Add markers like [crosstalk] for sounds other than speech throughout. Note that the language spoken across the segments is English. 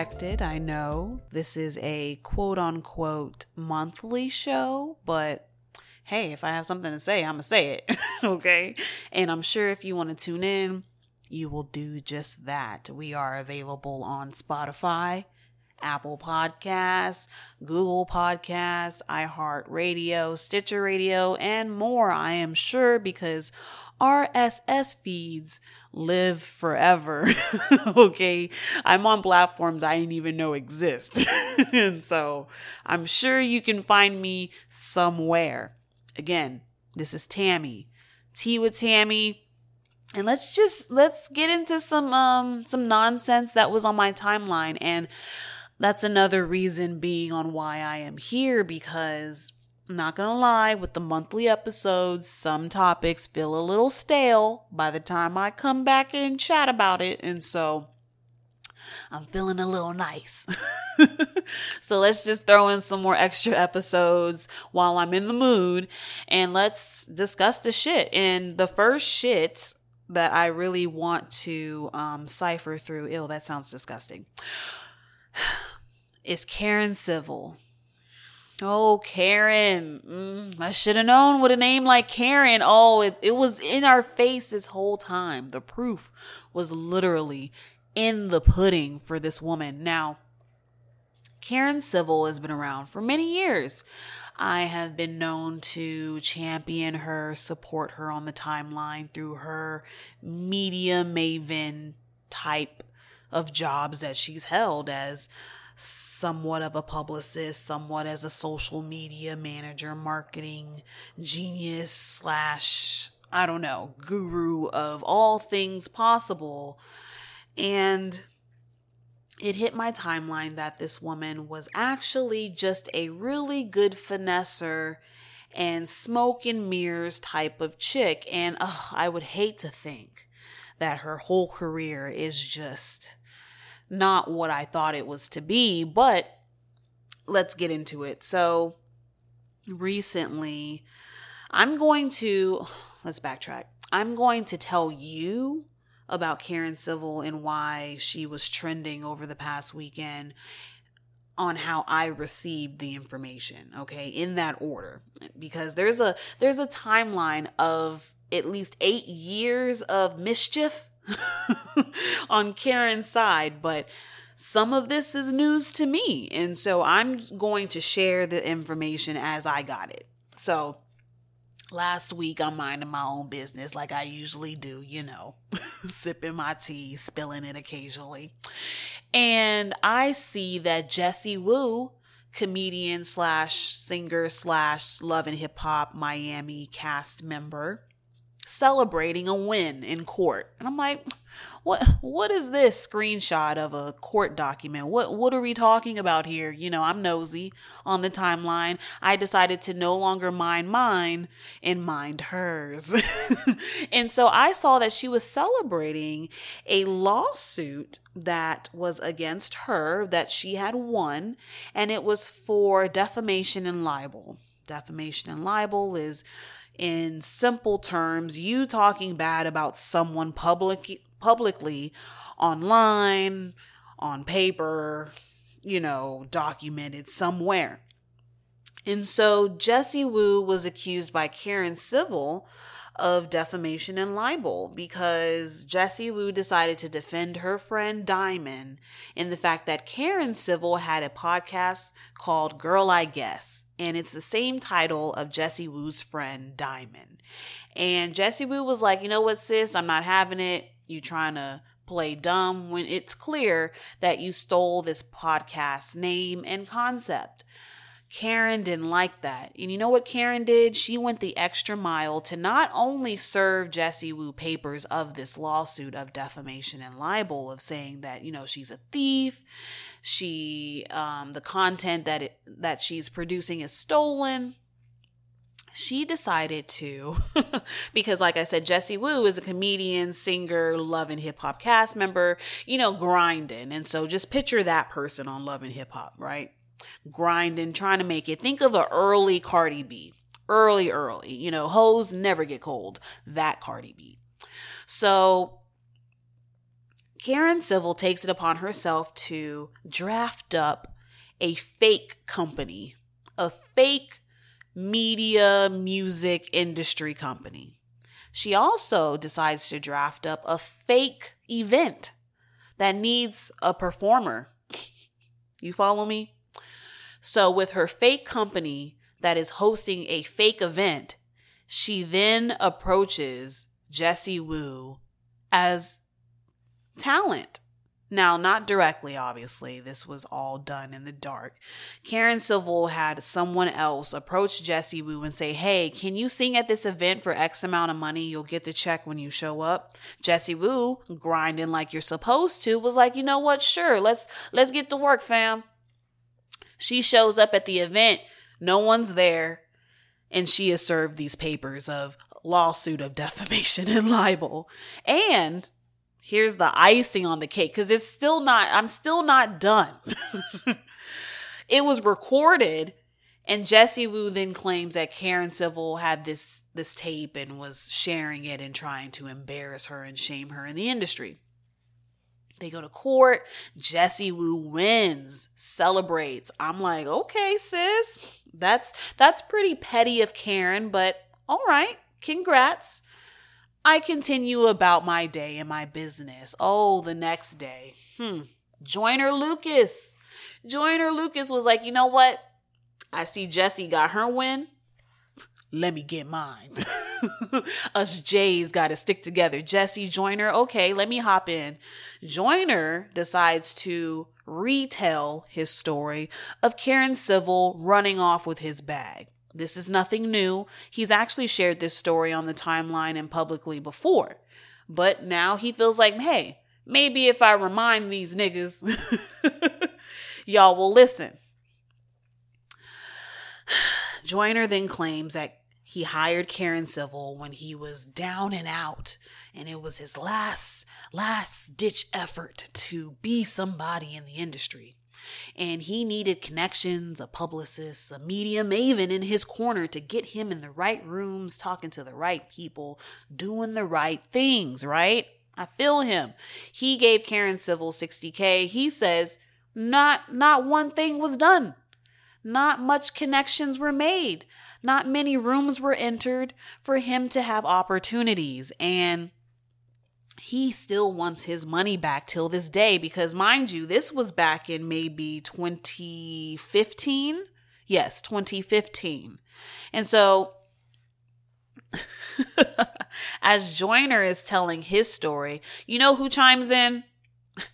expected, I know. This is a quote unquote monthly show, but hey, if I have something to say, I'm going to say it. [laughs] okay. And I'm sure if you want to tune in, you will do just that. We are available on Spotify, Apple Podcasts, Google Podcasts, iHeartRadio, Stitcher Radio, and more, I am sure, because RSS feeds live forever. [laughs] okay. I'm on platforms I didn't even know exist. [laughs] and so I'm sure you can find me somewhere. Again, this is Tammy. Tea with Tammy. And let's just let's get into some um some nonsense that was on my timeline and that's another reason being on why I am here because I'm not gonna lie, with the monthly episodes, some topics feel a little stale by the time I come back and chat about it. And so I'm feeling a little nice. [laughs] so let's just throw in some more extra episodes while I'm in the mood and let's discuss the shit. And the first shit that I really want to um, cipher through, ill, that sounds disgusting, [sighs] is Karen Civil. Oh, Karen. Mm, I should have known with a name like Karen. Oh, it, it was in our face this whole time. The proof was literally in the pudding for this woman. Now, Karen Civil has been around for many years. I have been known to champion her, support her on the timeline through her media maven type of jobs that she's held as somewhat of a publicist, somewhat as a social media manager, marketing genius slash, I don't know, guru of all things possible. And it hit my timeline that this woman was actually just a really good finesser and smoke and mirrors type of chick. And I would hate to think that her whole career is just not what I thought it was to be, but let's get into it. So, recently, I'm going to, [sighs] let's backtrack. I'm going to tell you about Karen Civil and why she was trending over the past weekend on how I received the information, okay? In that order. Because there's a there's a timeline of at least 8 years of mischief [laughs] on Karen's side, but some of this is news to me. And so I'm going to share the information as I got it. So last week I'm minding my own business like I usually do, you know, [laughs] sipping my tea, spilling it occasionally. And I see that Jessie Woo, comedian slash singer slash love and hip hop Miami cast member, celebrating a win in court. And I'm like, what what is this screenshot of a court document? What what are we talking about here? You know, I'm nosy on the timeline. I decided to no longer mind mine and mind hers. [laughs] and so I saw that she was celebrating a lawsuit that was against her that she had won and it was for defamation and libel. Defamation and libel is in simple terms, you talking bad about someone public publicly online, on paper, you know, documented somewhere. And so Jessie Woo was accused by Karen Civil of defamation and libel because Jessie Woo decided to defend her friend Diamond in the fact that Karen Civil had a podcast called Girl I Guess, and it's the same title of Jessie Woo's friend Diamond. And Jessie Woo was like, you know what, sis, I'm not having it. You trying to play dumb when it's clear that you stole this podcast name and concept. Karen didn't like that. And you know what Karen did? She went the extra mile to not only serve Jessie Woo papers of this lawsuit of defamation and libel of saying that, you know, she's a thief, she um the content that it, that she's producing is stolen. She decided to [laughs] because like I said Jessie Woo is a comedian, singer, Love and Hip Hop cast member, you know, grinding. And so just picture that person on Love and Hip Hop, right? grinding, trying to make it. Think of an early Cardi B. Early, early. You know, hoes never get cold. That Cardi B. So Karen Civil takes it upon herself to draft up a fake company, a fake media music industry company. She also decides to draft up a fake event that needs a performer. [laughs] You follow me? So, with her fake company that is hosting a fake event, she then approaches Jessie Woo as talent. Now, not directly, obviously. This was all done in the dark. Karen Civil had someone else approach Jessie Woo and say, Hey, can you sing at this event for X amount of money? You'll get the check when you show up. Jessie Woo, grinding like you're supposed to, was like, you know what? Sure, let's let's get to work, fam. She shows up at the event, no one's there, and she is served these papers of lawsuit of defamation [laughs] and libel. And here's the icing on the cake because it's still not, I'm still not done. [laughs] it was recorded. And Jessie Woo then claims that Karen Civil had this this tape and was sharing it and trying to embarrass her and shame her in the industry. They go to court. Jessie Woo wins, celebrates. I'm like, okay, sis, that's that's pretty petty of Karen, but all right, congrats. I continue about my day and my business. Oh, the next day. Hmm. Joyner Lucas. Joyner Lucas was like, you know what? I see Jessie got her win. Let me get mine. [laughs] Us Jays got to stick together. Jessie Joyner, okay, let me hop in. Joyner decides to retell his story of Karen Civil running off with his bag. This is nothing new. He's actually shared this story on the timeline and publicly before. But now he feels like, hey, maybe if I remind these niggas, [laughs] y'all will listen. [sighs] Joyner then claims that he hired Karen Civil when he was down and out, and it was his last, last ditch effort to be somebody in the industry. And he needed connections, a publicist, a media maven in his corner to get him in the right rooms, talking to the right people, doing the right things, right? I feel him. He gave Karen Civil 60K. He says not not one thing was done. Not much connections were made. Not many rooms were entered for him to have opportunities. And he still wants his money back till this day because, mind you, this was back in maybe 2015. Yes, 2015. And so, [laughs] as Joyner is telling his story, you know who chimes in? [laughs]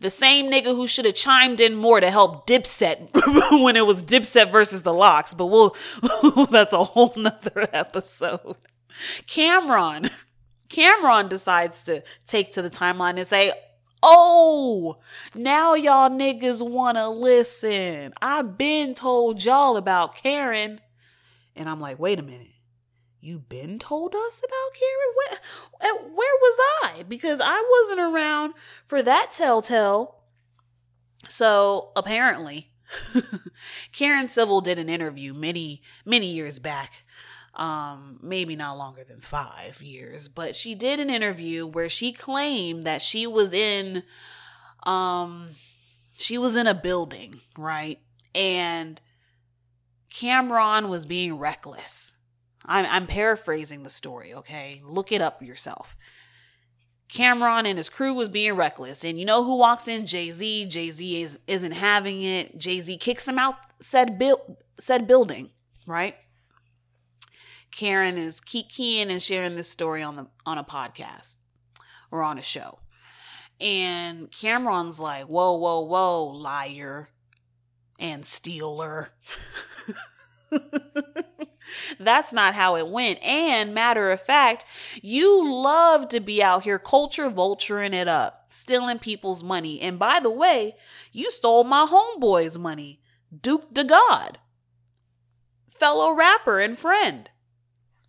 The same nigga who should have chimed in more to help Dipset [laughs] when it was Dipset versus the Lox, but we'll, that's a whole nother episode. Cam'ron Cam'ron decides to take to the timeline and say, Oh, now y'all niggas wanna listen. I've been told y'all about Karen. And I'm like, wait a minute. You been told us about Karen? Where, where was I? Because I wasn't around for that telltale. So apparently, [laughs] Karen Civil did an interview many, many years back um, maybe not longer than five years, but she did an interview where she claimed that she was in, um, she was in a building, right? And Cam'ron was being reckless. I'm, I'm paraphrasing the story, okay? Look it up yourself. Cam'ron and his crew was being reckless. And you know who walks in? Jay Z. Jay Z is, isn't having it. Jay Z kicks him out said, build, said building, right? Karen is keying and sharing this story on the on a podcast or on a show. And Cam'ron's like, whoa, whoa, whoa, liar and stealer. [laughs] That's not how it went. And matter of fact, you love to be out here culture vulturing it up, stealing people's money. And by the way, you stole my homeboy's money, Duke Da God, fellow rapper and friend.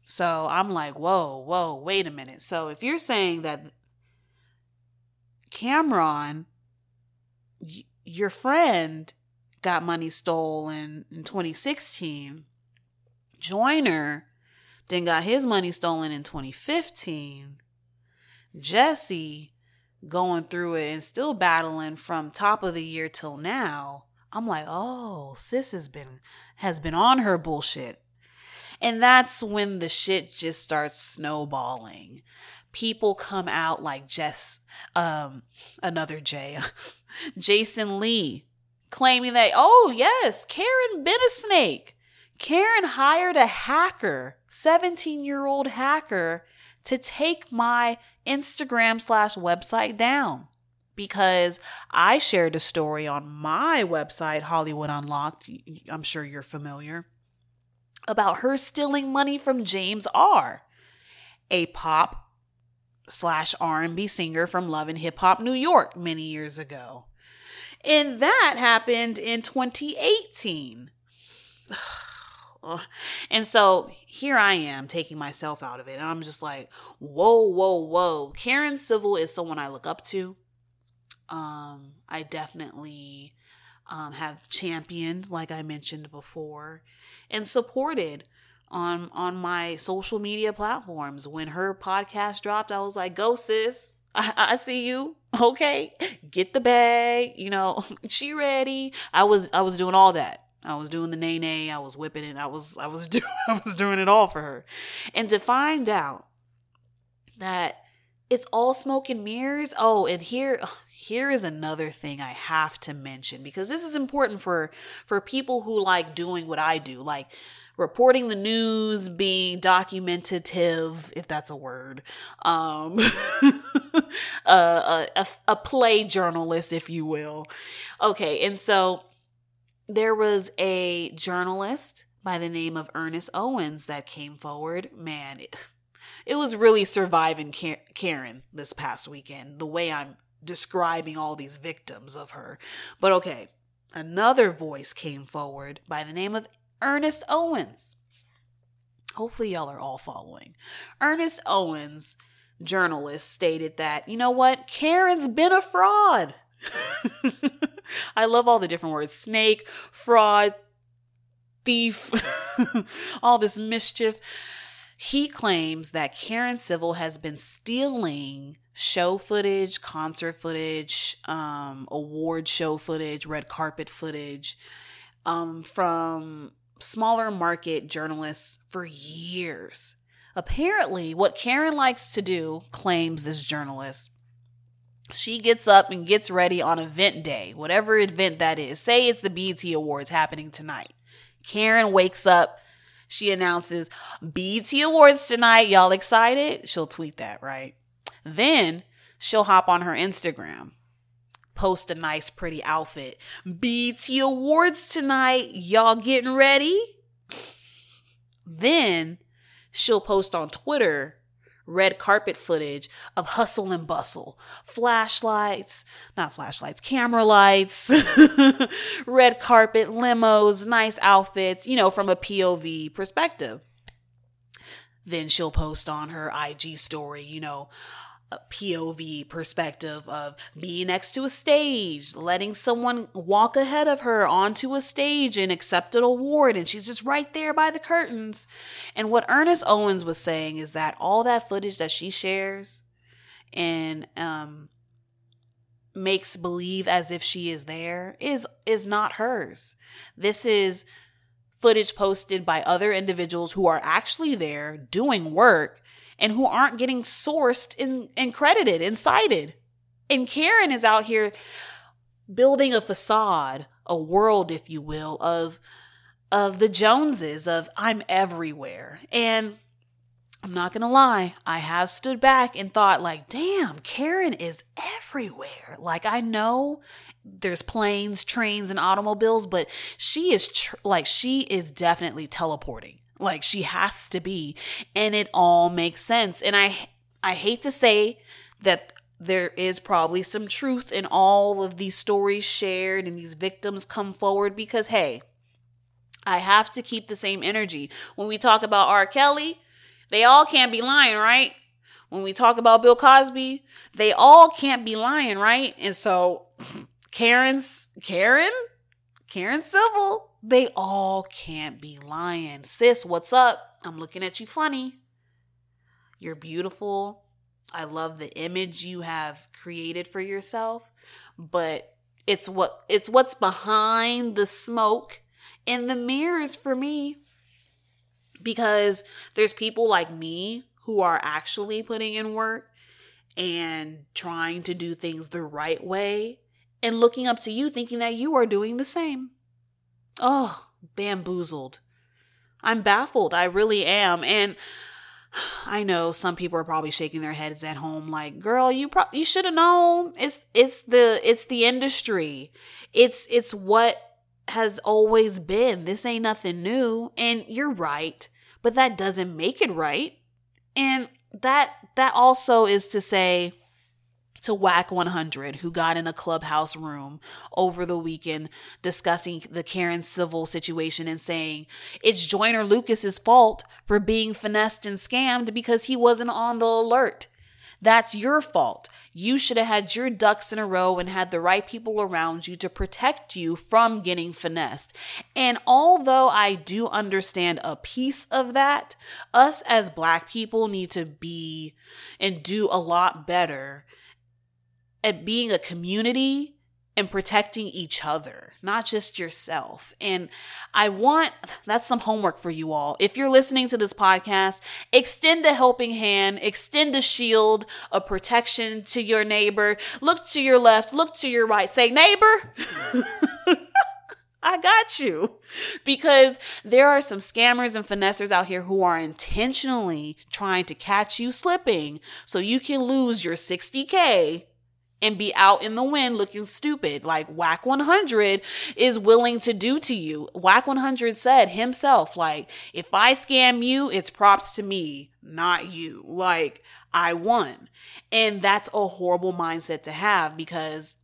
So I'm like, whoa, whoa, wait a minute. So if you're saying that Cam'ron, y- your friend, got money stolen in 2016, Joyner then got his money stolen in 2015, Jessie going through it and still battling from top of the year till now, I'm like, oh, sis has been has been on her bullshit. And that's when the shit just starts snowballing. People come out like Jess, um, another Jay, [laughs] Jason Lee, claiming that, oh yes, Karen been a snake. Karen hired a hacker, 17 year old hacker, to take my Instagram slash website down because I shared a story on my website, Hollywood Unlocked. I'm sure you're familiar about her stealing money from James R, a pop slash R&B singer from Love and Hip Hop New York many years ago. And that happened in 2018. [sighs] And so here I am taking myself out of it. And I'm just like, whoa, whoa, whoa. Karen Civil is someone I look up to. Um, I definitely um, have championed, like I mentioned before, and supported on on my social media platforms. When her podcast dropped, I was like, "Go, sis! [laughs] I, I see you. Okay, get the bag. You know, [laughs] she ready." I was I was doing all that. I was doing the nay nay. I was whipping it. I was I was [laughs] doing I was doing it all for her, and to find out that it's all smoke and mirrors. Oh, and here here is another thing I have to mention because this is important for for people who like doing what I do, like reporting the news, being documentative, if that's a word, um, [laughs] a, a, a play journalist, if you will. Okay, and so there was a journalist by the name of Ernest Owens that came forward. Man, it, it was really surviving Karen this past weekend, the way I'm describing all these victims of her. But okay, another voice came forward by the name of Ernest Owens. Hopefully, y'all are all following. Ernest Owens, journalist, stated that, you know what? Karen's been a fraud. [laughs] I love all the different words snake, fraud, thief, [laughs] all this mischief. He claims that Karen Civil has been stealing show footage, concert footage, um, award show footage, red carpet footage um, from smaller market journalists for years. Apparently, what Karen likes to do, claims this journalist, she gets up and gets ready on event day, whatever event that is. Say it's the BET Awards happening tonight. Karen wakes up. She announces BET Awards tonight. Y'all excited? She'll tweet that, right? Then she'll hop on her Instagram, post a nice, pretty outfit. BET Awards tonight. Y'all getting ready? Then she'll post on Twitter red carpet footage of hustle and bustle, flashlights, not flashlights, camera lights, [laughs] red carpet, limos, nice outfits, you know, from a POV perspective. Then she'll post on her IG story, you know, POV perspective of being next to a stage, letting someone walk ahead of her onto a stage and accept an award, and she's just right there by the curtains. And what Ernest Owens was saying is that all that footage that she shares and um, makes believe as if she is there is is not hers. This is footage posted by other individuals who are actually there doing work and who aren't getting sourced and, and credited and cited. And Karen is out here building a facade, a world, if you will, of of the Joneses, of I'm everywhere. And I'm not gonna lie, I have stood back and thought, like, damn, Karen is everywhere. Like, I know there's planes, trains, and automobiles, but she is tr- like, she is definitely teleporting. Like she has to be. And it all makes sense. And I I hate to say that there is probably some truth in all of these stories shared and these victims come forward because hey, I have to keep the same energy. When we talk about R. Kelly, they all can't be lying, right? When we talk about Bill Cosby, they all can't be lying, right? And so [clears throat] Karen's Karen, Karen Civil they all can't be lying. Sis, what's up? I'm looking at you funny. You're beautiful. I love the image you have created for yourself, but it's what it's what's behind the smoke in the mirrors for me. Because there's people like me who are actually putting in work and trying to do things the right way and looking up to you thinking that you are doing the same. Oh, bamboozled. I'm baffled. I really am. And I know some people are probably shaking their heads at home like, "Girl, you pro- you should have known. It's it's the it's the industry. It's it's what has always been. This ain't nothing new." And you're right, but that doesn't make it right. And that that also is to say to Wack 100, who got in a clubhouse room over the weekend discussing the Karen Civil situation and saying it's Joyner Lucas's fault for being finessed and scammed because he wasn't on the alert. That's your fault. You should have had your ducks in a row and had the right people around you to protect you from getting finessed. And although I do understand a piece of that, us as black people need to be and do a lot better at being a community and protecting each other, not just yourself. And I want that's some homework for you all. If you're listening to this podcast, extend a helping hand, extend a shield of protection to your neighbor. Look to your left, look to your right, say, neighbor. [laughs] I got you. Because there are some scammers and finessers out here who are intentionally trying to catch you slipping so you can lose your 60K and be out in the wind looking stupid like Wack 100 is willing to do to you. Wack 100 said himself, like, if I scam you, it's props to me, not you. Like, I won. And that's a horrible mindset to have because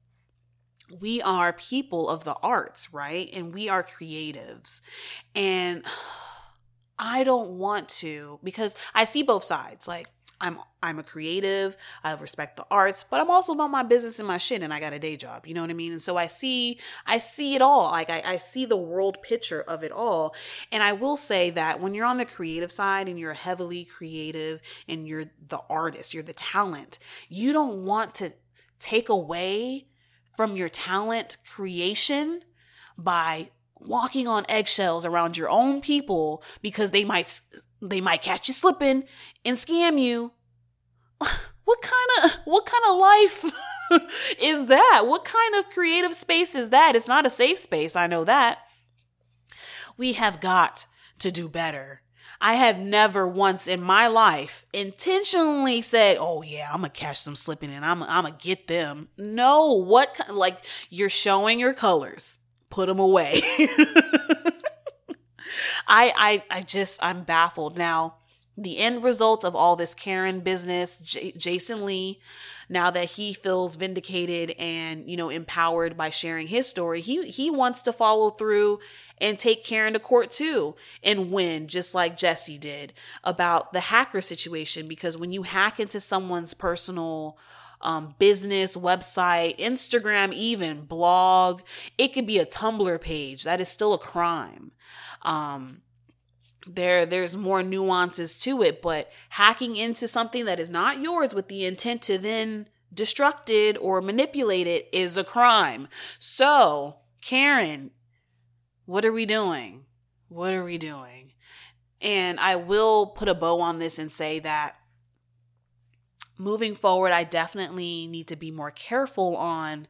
we are people of the arts, right? And we are creatives. And [sighs] I don't want to because I see both sides. Like, I'm I'm a creative. I respect the arts, but I'm also about my business and my shit and I got a day job. You know what I mean? And so I see I see it all. Like I, I see the world picture of it all. And I will say that when you're on the creative side and you're heavily creative and you're the artist, you're the talent, you don't want to take away from your talent creation by walking on eggshells around your own people because they might they might catch you slipping and scam you. [laughs] What kind of what kind of life [laughs] is that? What kind of creative space is that? It's not a safe space, I know that. We have got to do better. I have never once in my life intentionally said, "Oh yeah, I'm gonna catch them slipping and I'm I'm gonna get them." No, what like you're showing your colors. Put them away. [laughs] I, I, I just, I'm baffled. Now, the end result of all this Karen business, J- Jason Lee, now that he feels vindicated and, you know, empowered by sharing his story, he, he wants to follow through and take Karen to court too and win, just like Jessie did about the hacker situation. Because when you hack into someone's personal, um, business, website, Instagram, even blog. It could be a Tumblr page. That is still a crime. Um, there there's more nuances to it but hacking into something that is not yours with the intent to then destruct it or manipulate it is a crime so karen what are we doing what are we doing and i will put a bow on this and say that moving forward, I definitely need to be more careful on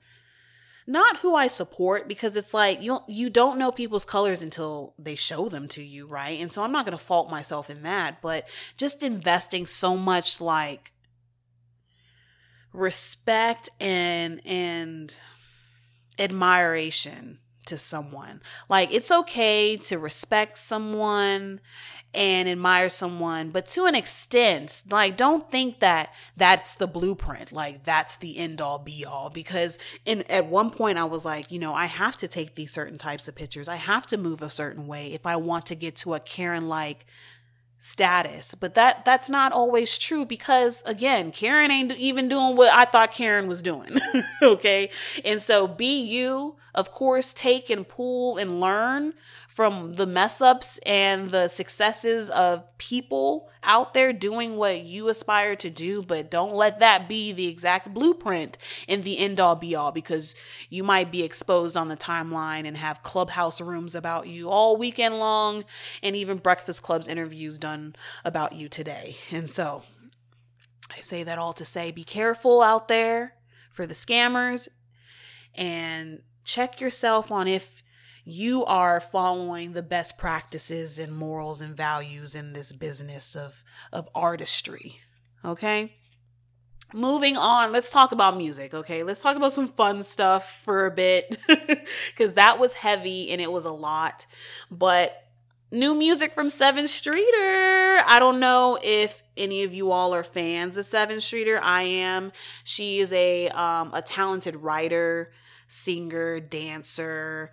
not who I support because it's like you you don't know people's colors until they show them to you, right? And so I'm not going to fault myself in that, but just investing so much like respect and and admiration to someone. Like it's okay to respect someone and admire someone, but to an extent, like don't think that that's the blueprint, like that's the end all be all because in at one point I was like, you know, I have to take these certain types of pictures. I have to move a certain way if I want to get to a Karen like status. But that that's not always true because again, Karen ain't even doing what I thought Karen was doing. [laughs] okay? And so be you, of course, take and pull and learn from the mess ups and the successes of people out there doing what you aspire to do, but don't let that be the exact blueprint in the end all be all because you might be exposed on the timeline and have clubhouse rooms about you all weekend long and even breakfast clubs interviews done about you today. And so I say that all to say be careful out there for the scammers and check yourself on if you are following the best practices and morals and values in this business of of artistry okay moving on let's talk about music okay let's talk about some fun stuff for a bit [laughs] because that was heavy and it was a lot but new music from Sevyn Streeter. I don't know if any of you all are fans of Sevyn Streeter. I am. She is a um, a talented writer, singer, dancer,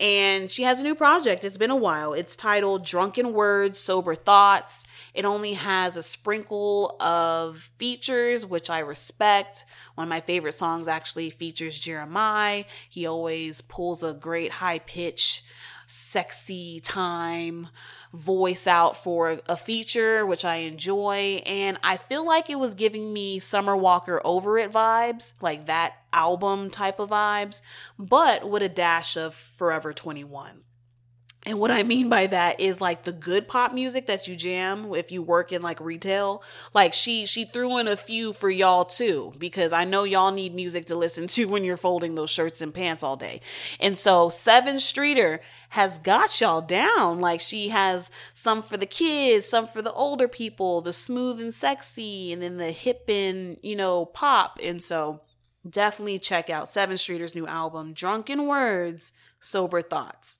and she has a new project. It's been a while. It's titled Drunken Words, Sober Thoughts. It only has a sprinkle of features, which I respect. One of my favorite songs actually features Jeremih. He always pulls a great high pitch sexy time voice out for a feature, which I enjoy. And I feel like it was giving me Summer Walker Over It vibes, like that album type of vibes, but with a dash of Forever 21. And what I mean by that is like the good pop music that you jam if you work in like retail. Like she she threw in a few for y'all too because I know y'all need music to listen to when you're folding those shirts and pants all day. And so Sevyn Streeter has got y'all down. Like she has some for the kids, some for the older people, the smooth and sexy and then the hip and, you know, pop. And so definitely check out Sevyn Streeter's new album Drunken Words, Sober Thoughts.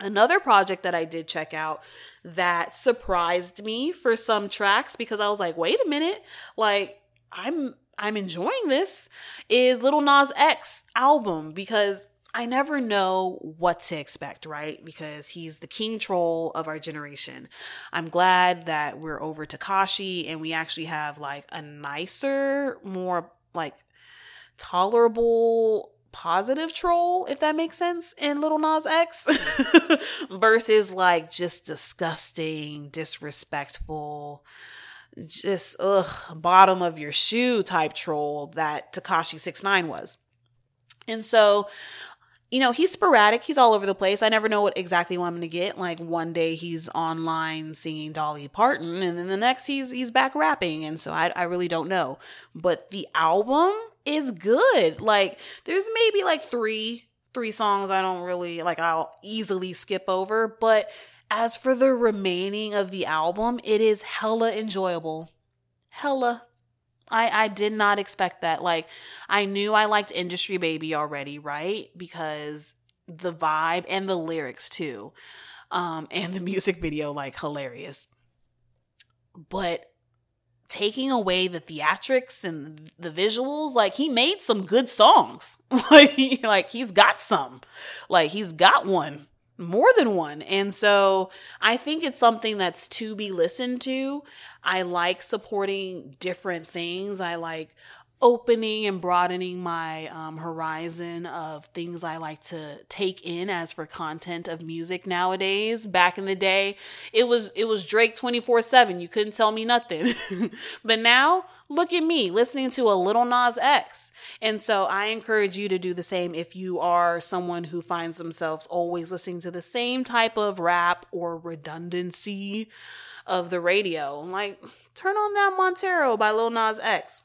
Another project that I did check out that surprised me for some tracks because I was like, wait a minute, like I'm I'm enjoying this is Lil Nas X album because I never know what to expect, right? Because he's the king troll of our generation. I'm glad that we're over Tekashi and we actually have like a nicer, more like tolerable positive troll, if that makes sense, in Little Nas X [laughs] versus like just disgusting, disrespectful, just ugh, bottom of your shoe type troll that Tekashi Six Nine was. And so you know, he's sporadic. He's all over the place. I never know what exactly what I'm gonna get. Like one day he's online singing Dolly Parton, and then the next he's he's back rapping, and so I I really don't know. But the album is good. Like there's maybe like three three songs I don't really like. I'll easily skip over, but as for the remaining of the album, it is hella enjoyable. Hella I I did not expect that. Like I knew I liked Industry Baby already, right? Because the vibe and the lyrics too. Um and the [laughs] music video like hilarious. But taking away the theatrics and the visuals like he made some good songs [laughs] like like he's got some like he's got one more than one. And so I think it's something that's to be listened to. I like supporting different things. I like opening and broadening my um, horizon of things I like to take in as for content of music nowadays. Back in the day, it was it was Drake 24/7. You couldn't tell me nothing. [laughs] but now, look at me listening to a Lil Nas X. And so I encourage you to do the same if you are someone who finds themselves always listening to the same type of rap or redundancy of the radio. Like turn on that Montero by Lil Nas X.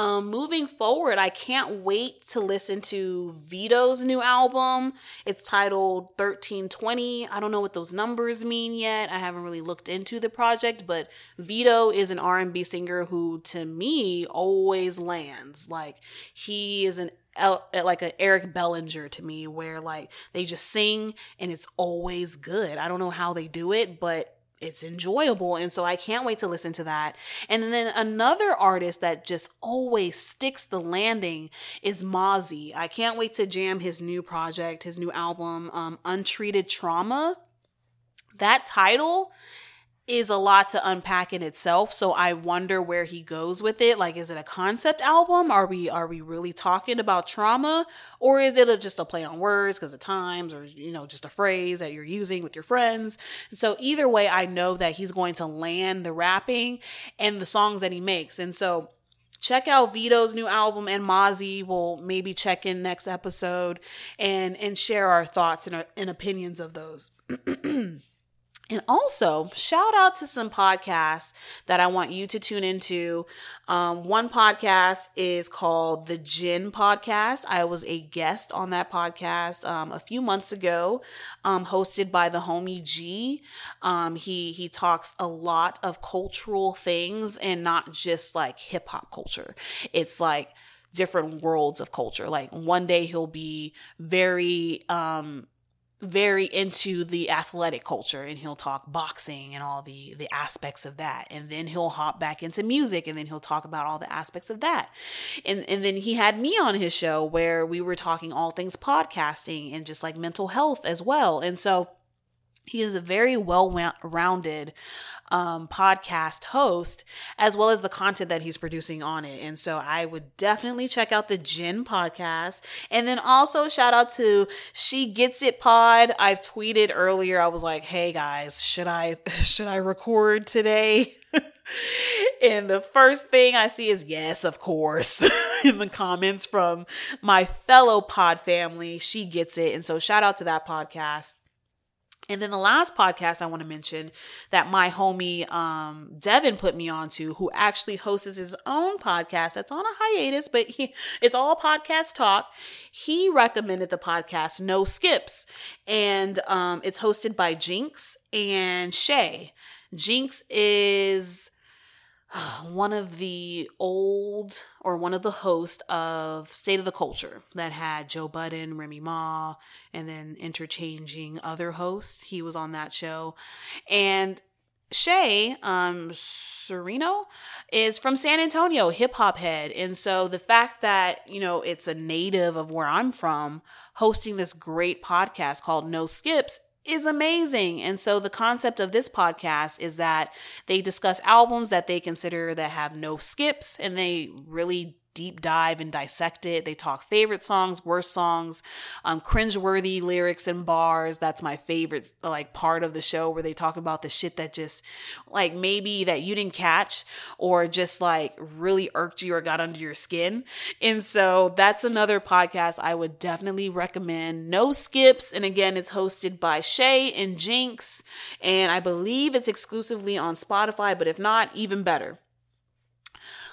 Um, moving forward, I can't wait to listen to Vedo's new album. It's titled 1320. I don't know what those numbers mean yet. I haven't really looked into the project, but Vedo is an R&B singer who to me always lands. Like he is an like an Eric Bellinger to me where like they just sing and it's always good. I don't know how they do it, but it's enjoyable. And so I can't wait to listen to that. And then another artist that just always sticks the landing is Mozzy. I can't wait to jam his new project, his new album, um, Untreated Trauma. That title is a lot to unpack in itself. So I wonder where he goes with it. Like, is it a concept album? Are we are we really talking about trauma, or is it a, just a play on words because of times, or you know, just a phrase that you're using with your friends? So either way, I know that he's going to land the rapping and the songs that he makes, and so check out Vedo's new album and Mozzy will maybe check in next episode and and share our thoughts and, and opinions of those. [clears throat] And also, shout out to some podcasts that I want you to tune into. Um, one podcast is called The Gin Podcast. I was a guest on that podcast um, a few months ago, um, hosted by the homie G. Um, he he talks a lot of cultural things and not just like hip hop culture. It's like different worlds of culture. Like one day he'll be very um very into the athletic culture and he'll talk boxing and all the the aspects of that. And then he'll hop back into music and then he'll talk about all the aspects of that. And and then he had me on his show where we were talking all things podcasting and just like mental health as well. And so he is a very well rounded um, podcast host, as well as the content that he's producing on it. And so I would definitely check out the Gin podcast. And then also shout out to She Gets It Pod. I've tweeted earlier, I was like, hey guys, should I [laughs] should I record today? [laughs] and the first thing I see is yes, of course, [laughs] in the comments from my fellow pod family. She gets it. And so shout out to that podcast. And then the last podcast I want to mention that my homie um, Devin put me onto, who actually hosts his own podcast that's on a hiatus, but he, it's all podcast talk. He recommended the podcast No Skips, and um, it's hosted by Jinx and Shay. Jinx is [sighs] one of the old or one of the hosts of State of the Culture that had Joe Budden, Remy Ma, and then interchanging other hosts. He was on that show. And Shay, um, Sereno is from San Antonio, hip hop head. And so the fact that, you know, it's a native of where I'm from hosting this great podcast called No Skips is amazing. And so the concept of this podcast is that they discuss albums that they consider that have no skips and they really deep dive and dissect it. They talk favorite songs, worst songs, um, cringeworthy lyrics and bars. That's my favorite like part of the show where they talk about the shit that just like maybe that you didn't catch or just like really irked you or got under your skin. And so that's another podcast I would definitely recommend. No skips. And again, it's hosted by Shay and Jinx. And I believe it's exclusively on Spotify, but if not, even better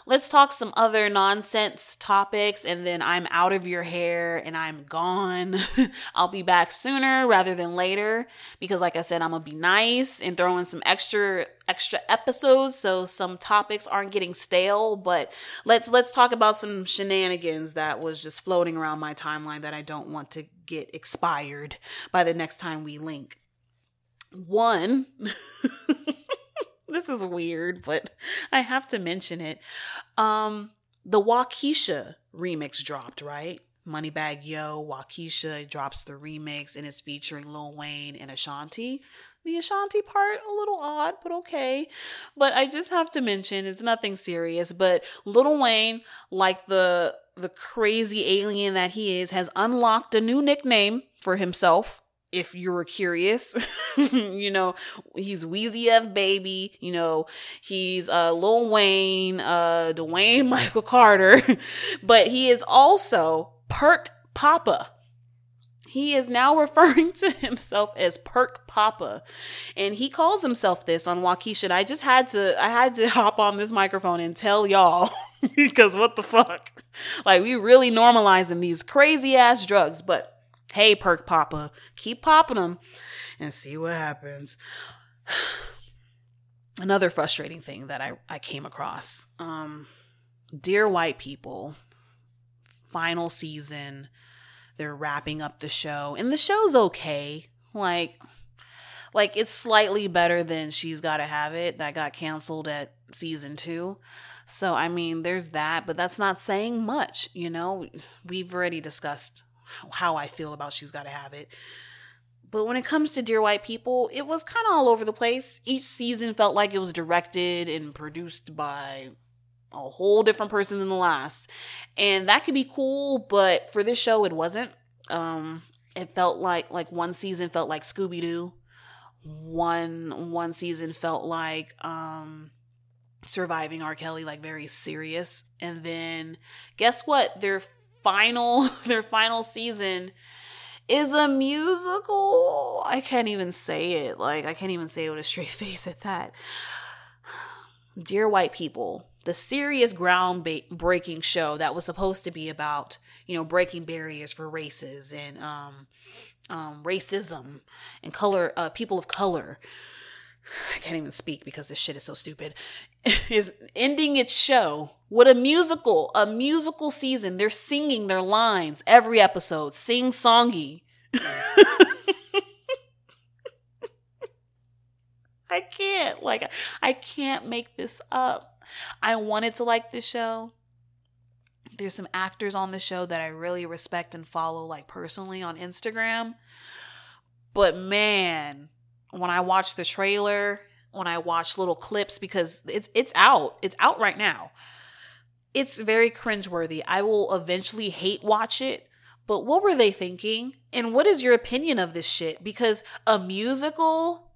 let's talk some other nonsense topics and then I'm out of your hair and I'm gone. [laughs] I'll be back sooner rather than later because like I said, I'm gonna be nice and throw in some extra extra episodes so some topics aren't getting stale but let's let's talk about some shenanigans that was just floating around my timeline that I don't want to get expired by the next time we link. One [laughs] this is weird, but I have to mention it. Um, the Wockesha remix dropped, right? Moneybagg Yo, Wockesha drops the remix and it's featuring Lil Wayne and Ashanti. The Ashanti part, a little odd, but okay. But I just have to mention it's nothing serious. But Lil Wayne, like the the crazy alien that he is, has unlocked a new nickname for himself if you were curious. [laughs] you know, he's Weezy F Baby, you know, he's uh Lil Wayne, uh Dwayne Michael Carter, [laughs] but he is also Perk Papa. He is now [laughs] referring to himself as Perk Papa. And he calls himself this on Wockesha. I just had to I had to hop on this microphone and tell y'all because what the fuck? Like we really normalizing these crazy ass drugs, but Hey, Perk Papa, keep popping them and see what happens. [sighs] Another frustrating thing that I, I came across. Um, Dear White People, final season. They're wrapping up the show, and the show's okay. Like, like it's slightly better than She's Gotta Have It that got canceled at season two. So, I mean, there's that, but that's not saying much, you know? We've already discussed how I feel about She's Gotta Have It. but when it comes to Dear White People, it was kind of all over the place. Each season felt like it was directed and produced by a whole different person than the last. And that could be cool, but for this show it wasn't. Um it felt like like one season felt like Scooby Doo. One one season felt like um surviving R. Kelly, like very serious. And then guess what? Their final [laughs] their final season is a musical. I can't even say it. Like I can't even say it with a straight [laughs] face at that. Dear White People, the serious groundbreaking show that was supposed to be about, you know, breaking barriers for races and um, um, racism and color, uh, people of color. [sighs] I can't even speak because this shit is so stupid. [laughs] Is ending its show with a musical, a musical season. They're singing their lines every episode, sing songy. [laughs] I can't, like, I can't make this up. I wanted to like this show. There's some actors on the show that I really respect and follow, like personally on Instagram. But man, when I watch the trailer, when I watch little clips, because it's it's out, it's out right now. It's very cringeworthy. I will eventually hate watch it, but what were they thinking? And what is your opinion of this shit? Because a musical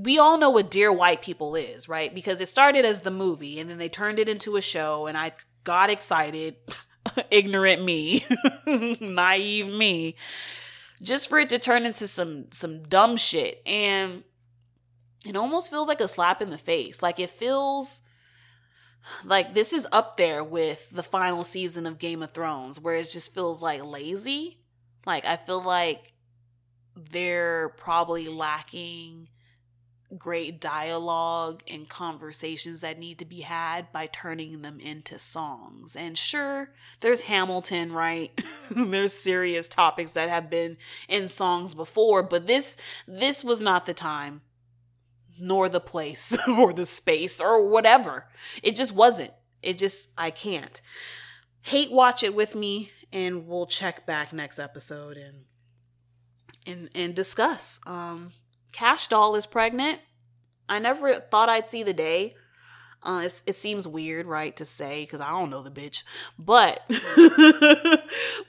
we all know what Dear White People is, right? Because it started as the movie and then they turned it into a show and I got excited, [laughs] ignorant me, [laughs] naive me, just for it to turn into some some dumb shit and it almost feels like a slap in the face. Like it feels like this is up there with the final season of Game of Thrones where it just feels like lazy. Like I feel like they're probably lacking great dialogue and conversations that need to be had by turning them into songs. And sure, there's Hamilton, right? [laughs] there's serious topics that have been in songs before, but this this was not the time nor the place [laughs] or the space or whatever. It just wasn't. It just I can't. Hate watch it with me and we'll check back next episode and and and discuss. Um Kash Doll is pregnant. I never thought I'd see the day. Uh, it seems weird, right, to say because I don't know the bitch, but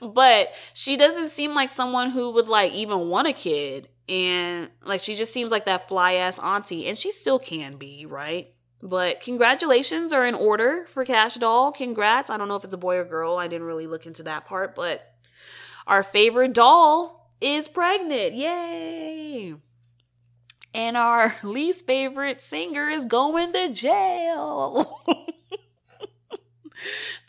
[laughs] but she doesn't seem like someone who would like even want a kid, and like she just seems like that fly ass auntie, and she still can be, right? But congratulations are in order for Kash Doll. Congrats. I don't know if it's a boy or girl. I didn't really look into that part, but our favorite doll is pregnant. Yay! And our [laughs] least favorite singer is going to jail. [laughs]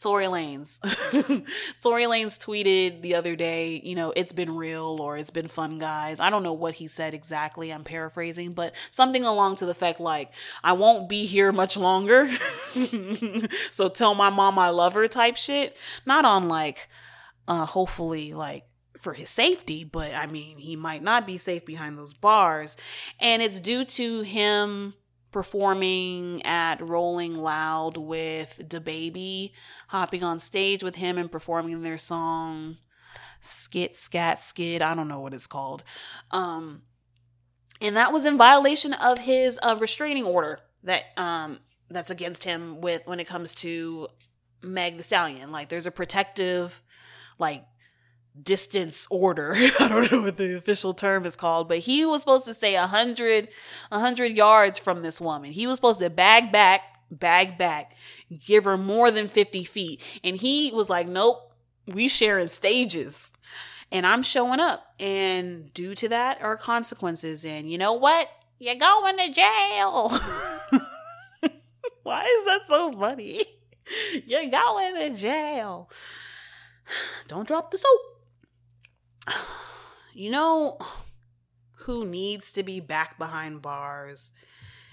Tory Lanez. [laughs] Tory Lanez tweeted the other day, you know, it's been real or it's been fun, guys. I don't know what he said exactly. I'm paraphrasing, but something along to the effect like, I won't be here much longer. so tell my mom I love her type shit. Not on like, uh, hopefully, like, for his safety, but I mean, he might not be safe behind those bars. And it's due to him performing at Rolling Loud with the DaBaby, hopping on stage with him and performing their song Skit Skat Skid, I don't know what it's called. Um and that was in violation of his uh, restraining order that um that's against him with when it comes to Meg the Stallion. Like there's a protective like distance order. [laughs] I don't know what the official term is called, but he was supposed to stay a hundred, a hundred yards from this woman. He was supposed to bag back, bag back, give her more than 50 feet. And he was like, nope, we sharing stages and I'm showing up. And due to that are consequences. And you know what? You're going to jail. [laughs] Why is that so funny? [laughs] You're going to jail. [sighs] Don't drop the soap. You know who needs to be back behind bars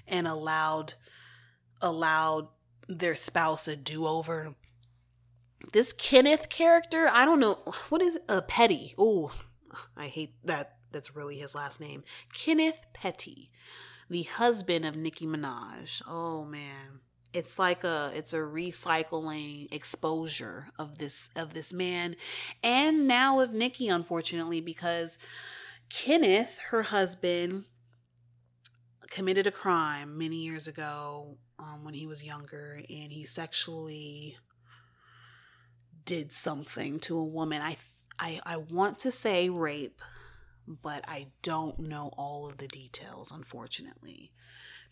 and allowed allowed their spouse a do-over? This kenneth character i don't know what is a uh, petty. Oh i hate that that's really his last name. Kenneth petty the husband of nicki minaj. Oh man it's like a it's a recycling exposure of this of this man and now of Nicki unfortunately because Kenneth, her husband, committed a crime many years ago um, when he was younger, and he sexually did something to a woman. I I I want to say rape, but I don't know all of the details, unfortunately,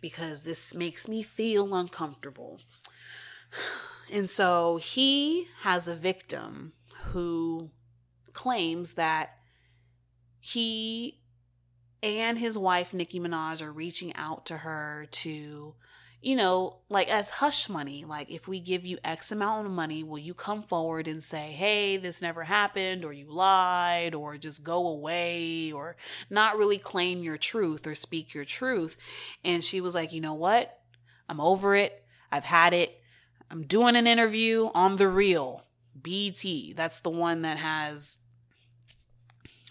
because this makes me feel uncomfortable. [sighs] And so he has a victim who claims that he and his wife, Nicki Minaj, are reaching out to her to you know, like as hush money, like if we give you X amount of money, will you come forward and say, hey, this never happened, or you lied, or just go away, or not really claim your truth or speak your truth? And she was like, you know what? I'm over it. I've had it. I'm doing an interview on The Real, BT. That's the one that has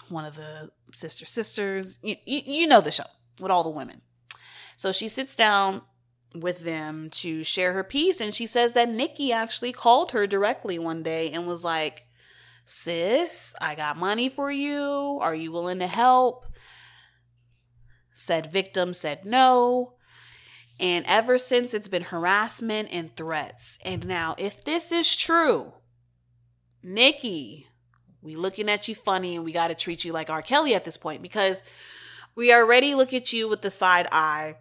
one of the sister sisters. You, you, you know the show with all the women. So she sits down with them to share her piece. And she says that Nicki actually called her directly one day and was like, Sis, I got money for you. Are you willing to help? Said victim said no. And ever since, it's been harassment and threats. And now, if this is true, Nicki, we looking at you funny and we got to treat you like R. Kelly at this point because we already look at you with the side eye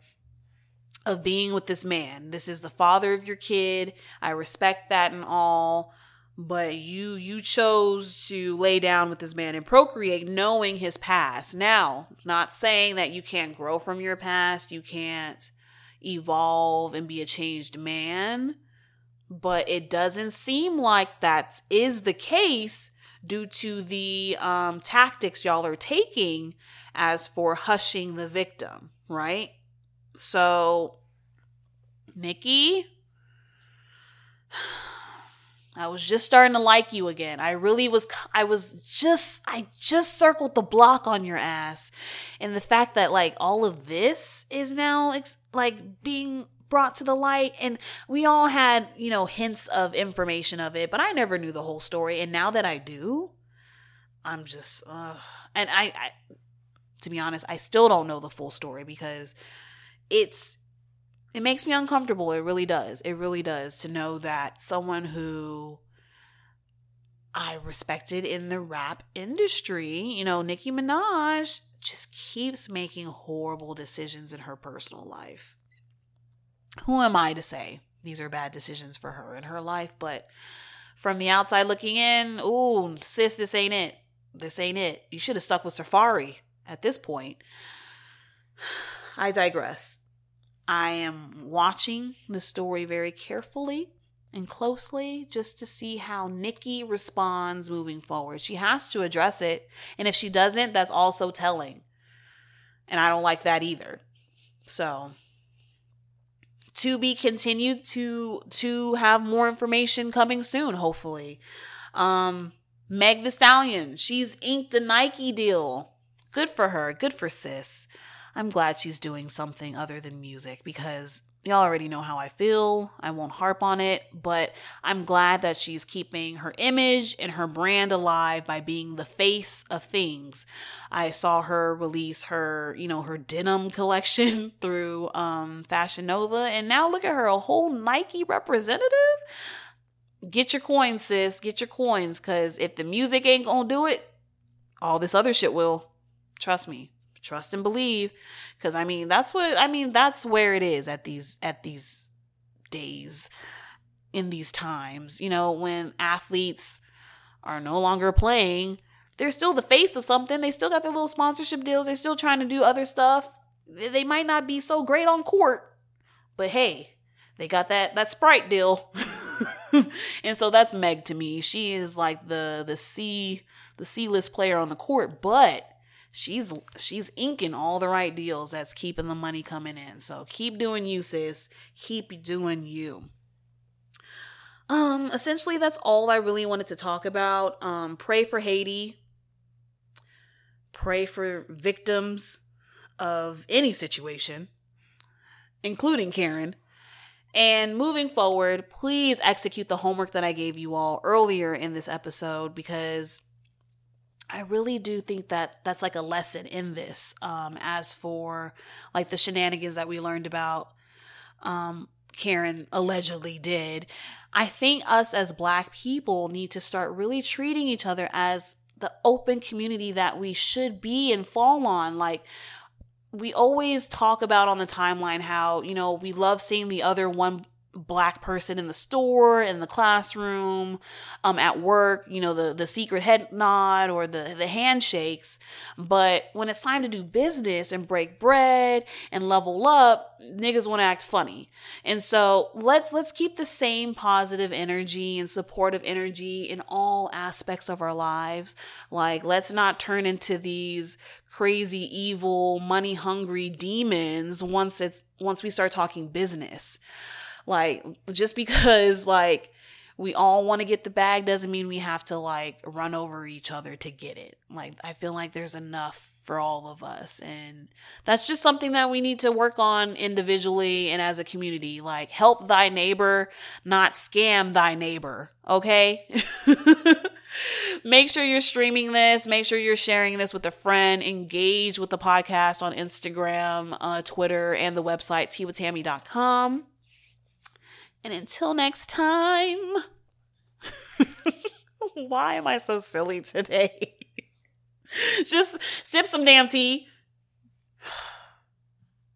of being with this man. This is the father of your kid. I respect that and all, but you you chose to lay down with this man and procreate knowing his past. Now, not saying that you can't grow from your past, you can't evolve and be a changed man, but it doesn't seem like that is the case due to the um, tactics y'all are taking as for hushing the victim, right? So, Nicki, I was just starting to like you again. I really was, I was just, I just circled the block on your ass. And the fact that like all of this is now like being brought to the light and we all had, you know, hints of information of it, but I never knew the whole story. And now that I do, I'm just, and I, I, to be honest, I still don't know the full story because it's it makes me uncomfortable. It really does. It really does to know that someone who I respected in the rap industry, you know, Nicki Minaj just keeps making horrible decisions in her personal life. Who am I to say these are bad decisions for her in her life? But from the outside looking in, ooh, sis, this ain't it. This ain't it. You should have stuck with Safaree at this point. [sighs] I digress. I am watching the story very carefully and closely just to see how Nicki responds moving forward. She has to address it. And if she doesn't, that's also telling. And I don't like that either. So to be continued to to have more information coming soon, hopefully. Um Meg the Stallion, she's inked a Nike deal. Good for her. Good for sis. I'm glad she's doing something other than music because y'all already know how I feel. I won't harp on it, but I'm glad that she's keeping her image and her brand alive by being the face of things. I saw her release her, you know, her denim collection [laughs] through um Fashion Nova and now look at her a whole Nike representative. Get your coins, sis. Get your coins cuz if the music ain't to do it, all this other shit will. Trust me trust and believe because i mean that's what i mean that's where it is at these at these days in these times. You know when athletes are no longer playing they're still the face of something. They still got their little sponsorship deals. They're still trying to do other stuff. They might not be so great on court but hey they got that that sprite deal. [laughs] And so that's meg to me. She is like the the c the c list player on the court but she's she's inking all the right deals that's keeping the money coming in. So keep doing you, sis. Keep doing you. Um, essentially that's all I really wanted to talk about. Um, pray for Haiti. Pray for victims of any situation, including Karen. And moving forward, please execute the homework that I gave you all earlier in this episode because I really do think that that's like a lesson in this. Um, as for like the shenanigans that we learned about, um, Karen allegedly did, I think us as black people need to start really treating each other as the open community that we should be and fall on. Like, we always talk about on the timeline how, you know, we love seeing the other one black person in the store in the classroom um at work you know the the secret head nod or the the handshakes. But when it's time to do business and break bread and level up niggas want to act funny. And so let's let's keep the same positive energy and supportive energy in all aspects of our lives. Like let's not turn into these crazy evil money hungry demons once it's once we start talking business like, just because, like, we all want to get the bag doesn't mean we have to, like, run over each other to get it. Like, I feel like there's enough for all of us. And that's just something that we need to work on individually and as a community. Like, help thy neighbor, not scam thy neighbor. Okay? [laughs] make sure you're streaming this. Make sure you're sharing this with a friend. Engage with the podcast on Instagram, uh, Twitter, and the website, teawithtammy.com. And until next time, [laughs] why am I so silly today? [laughs] Just sip some damn tea,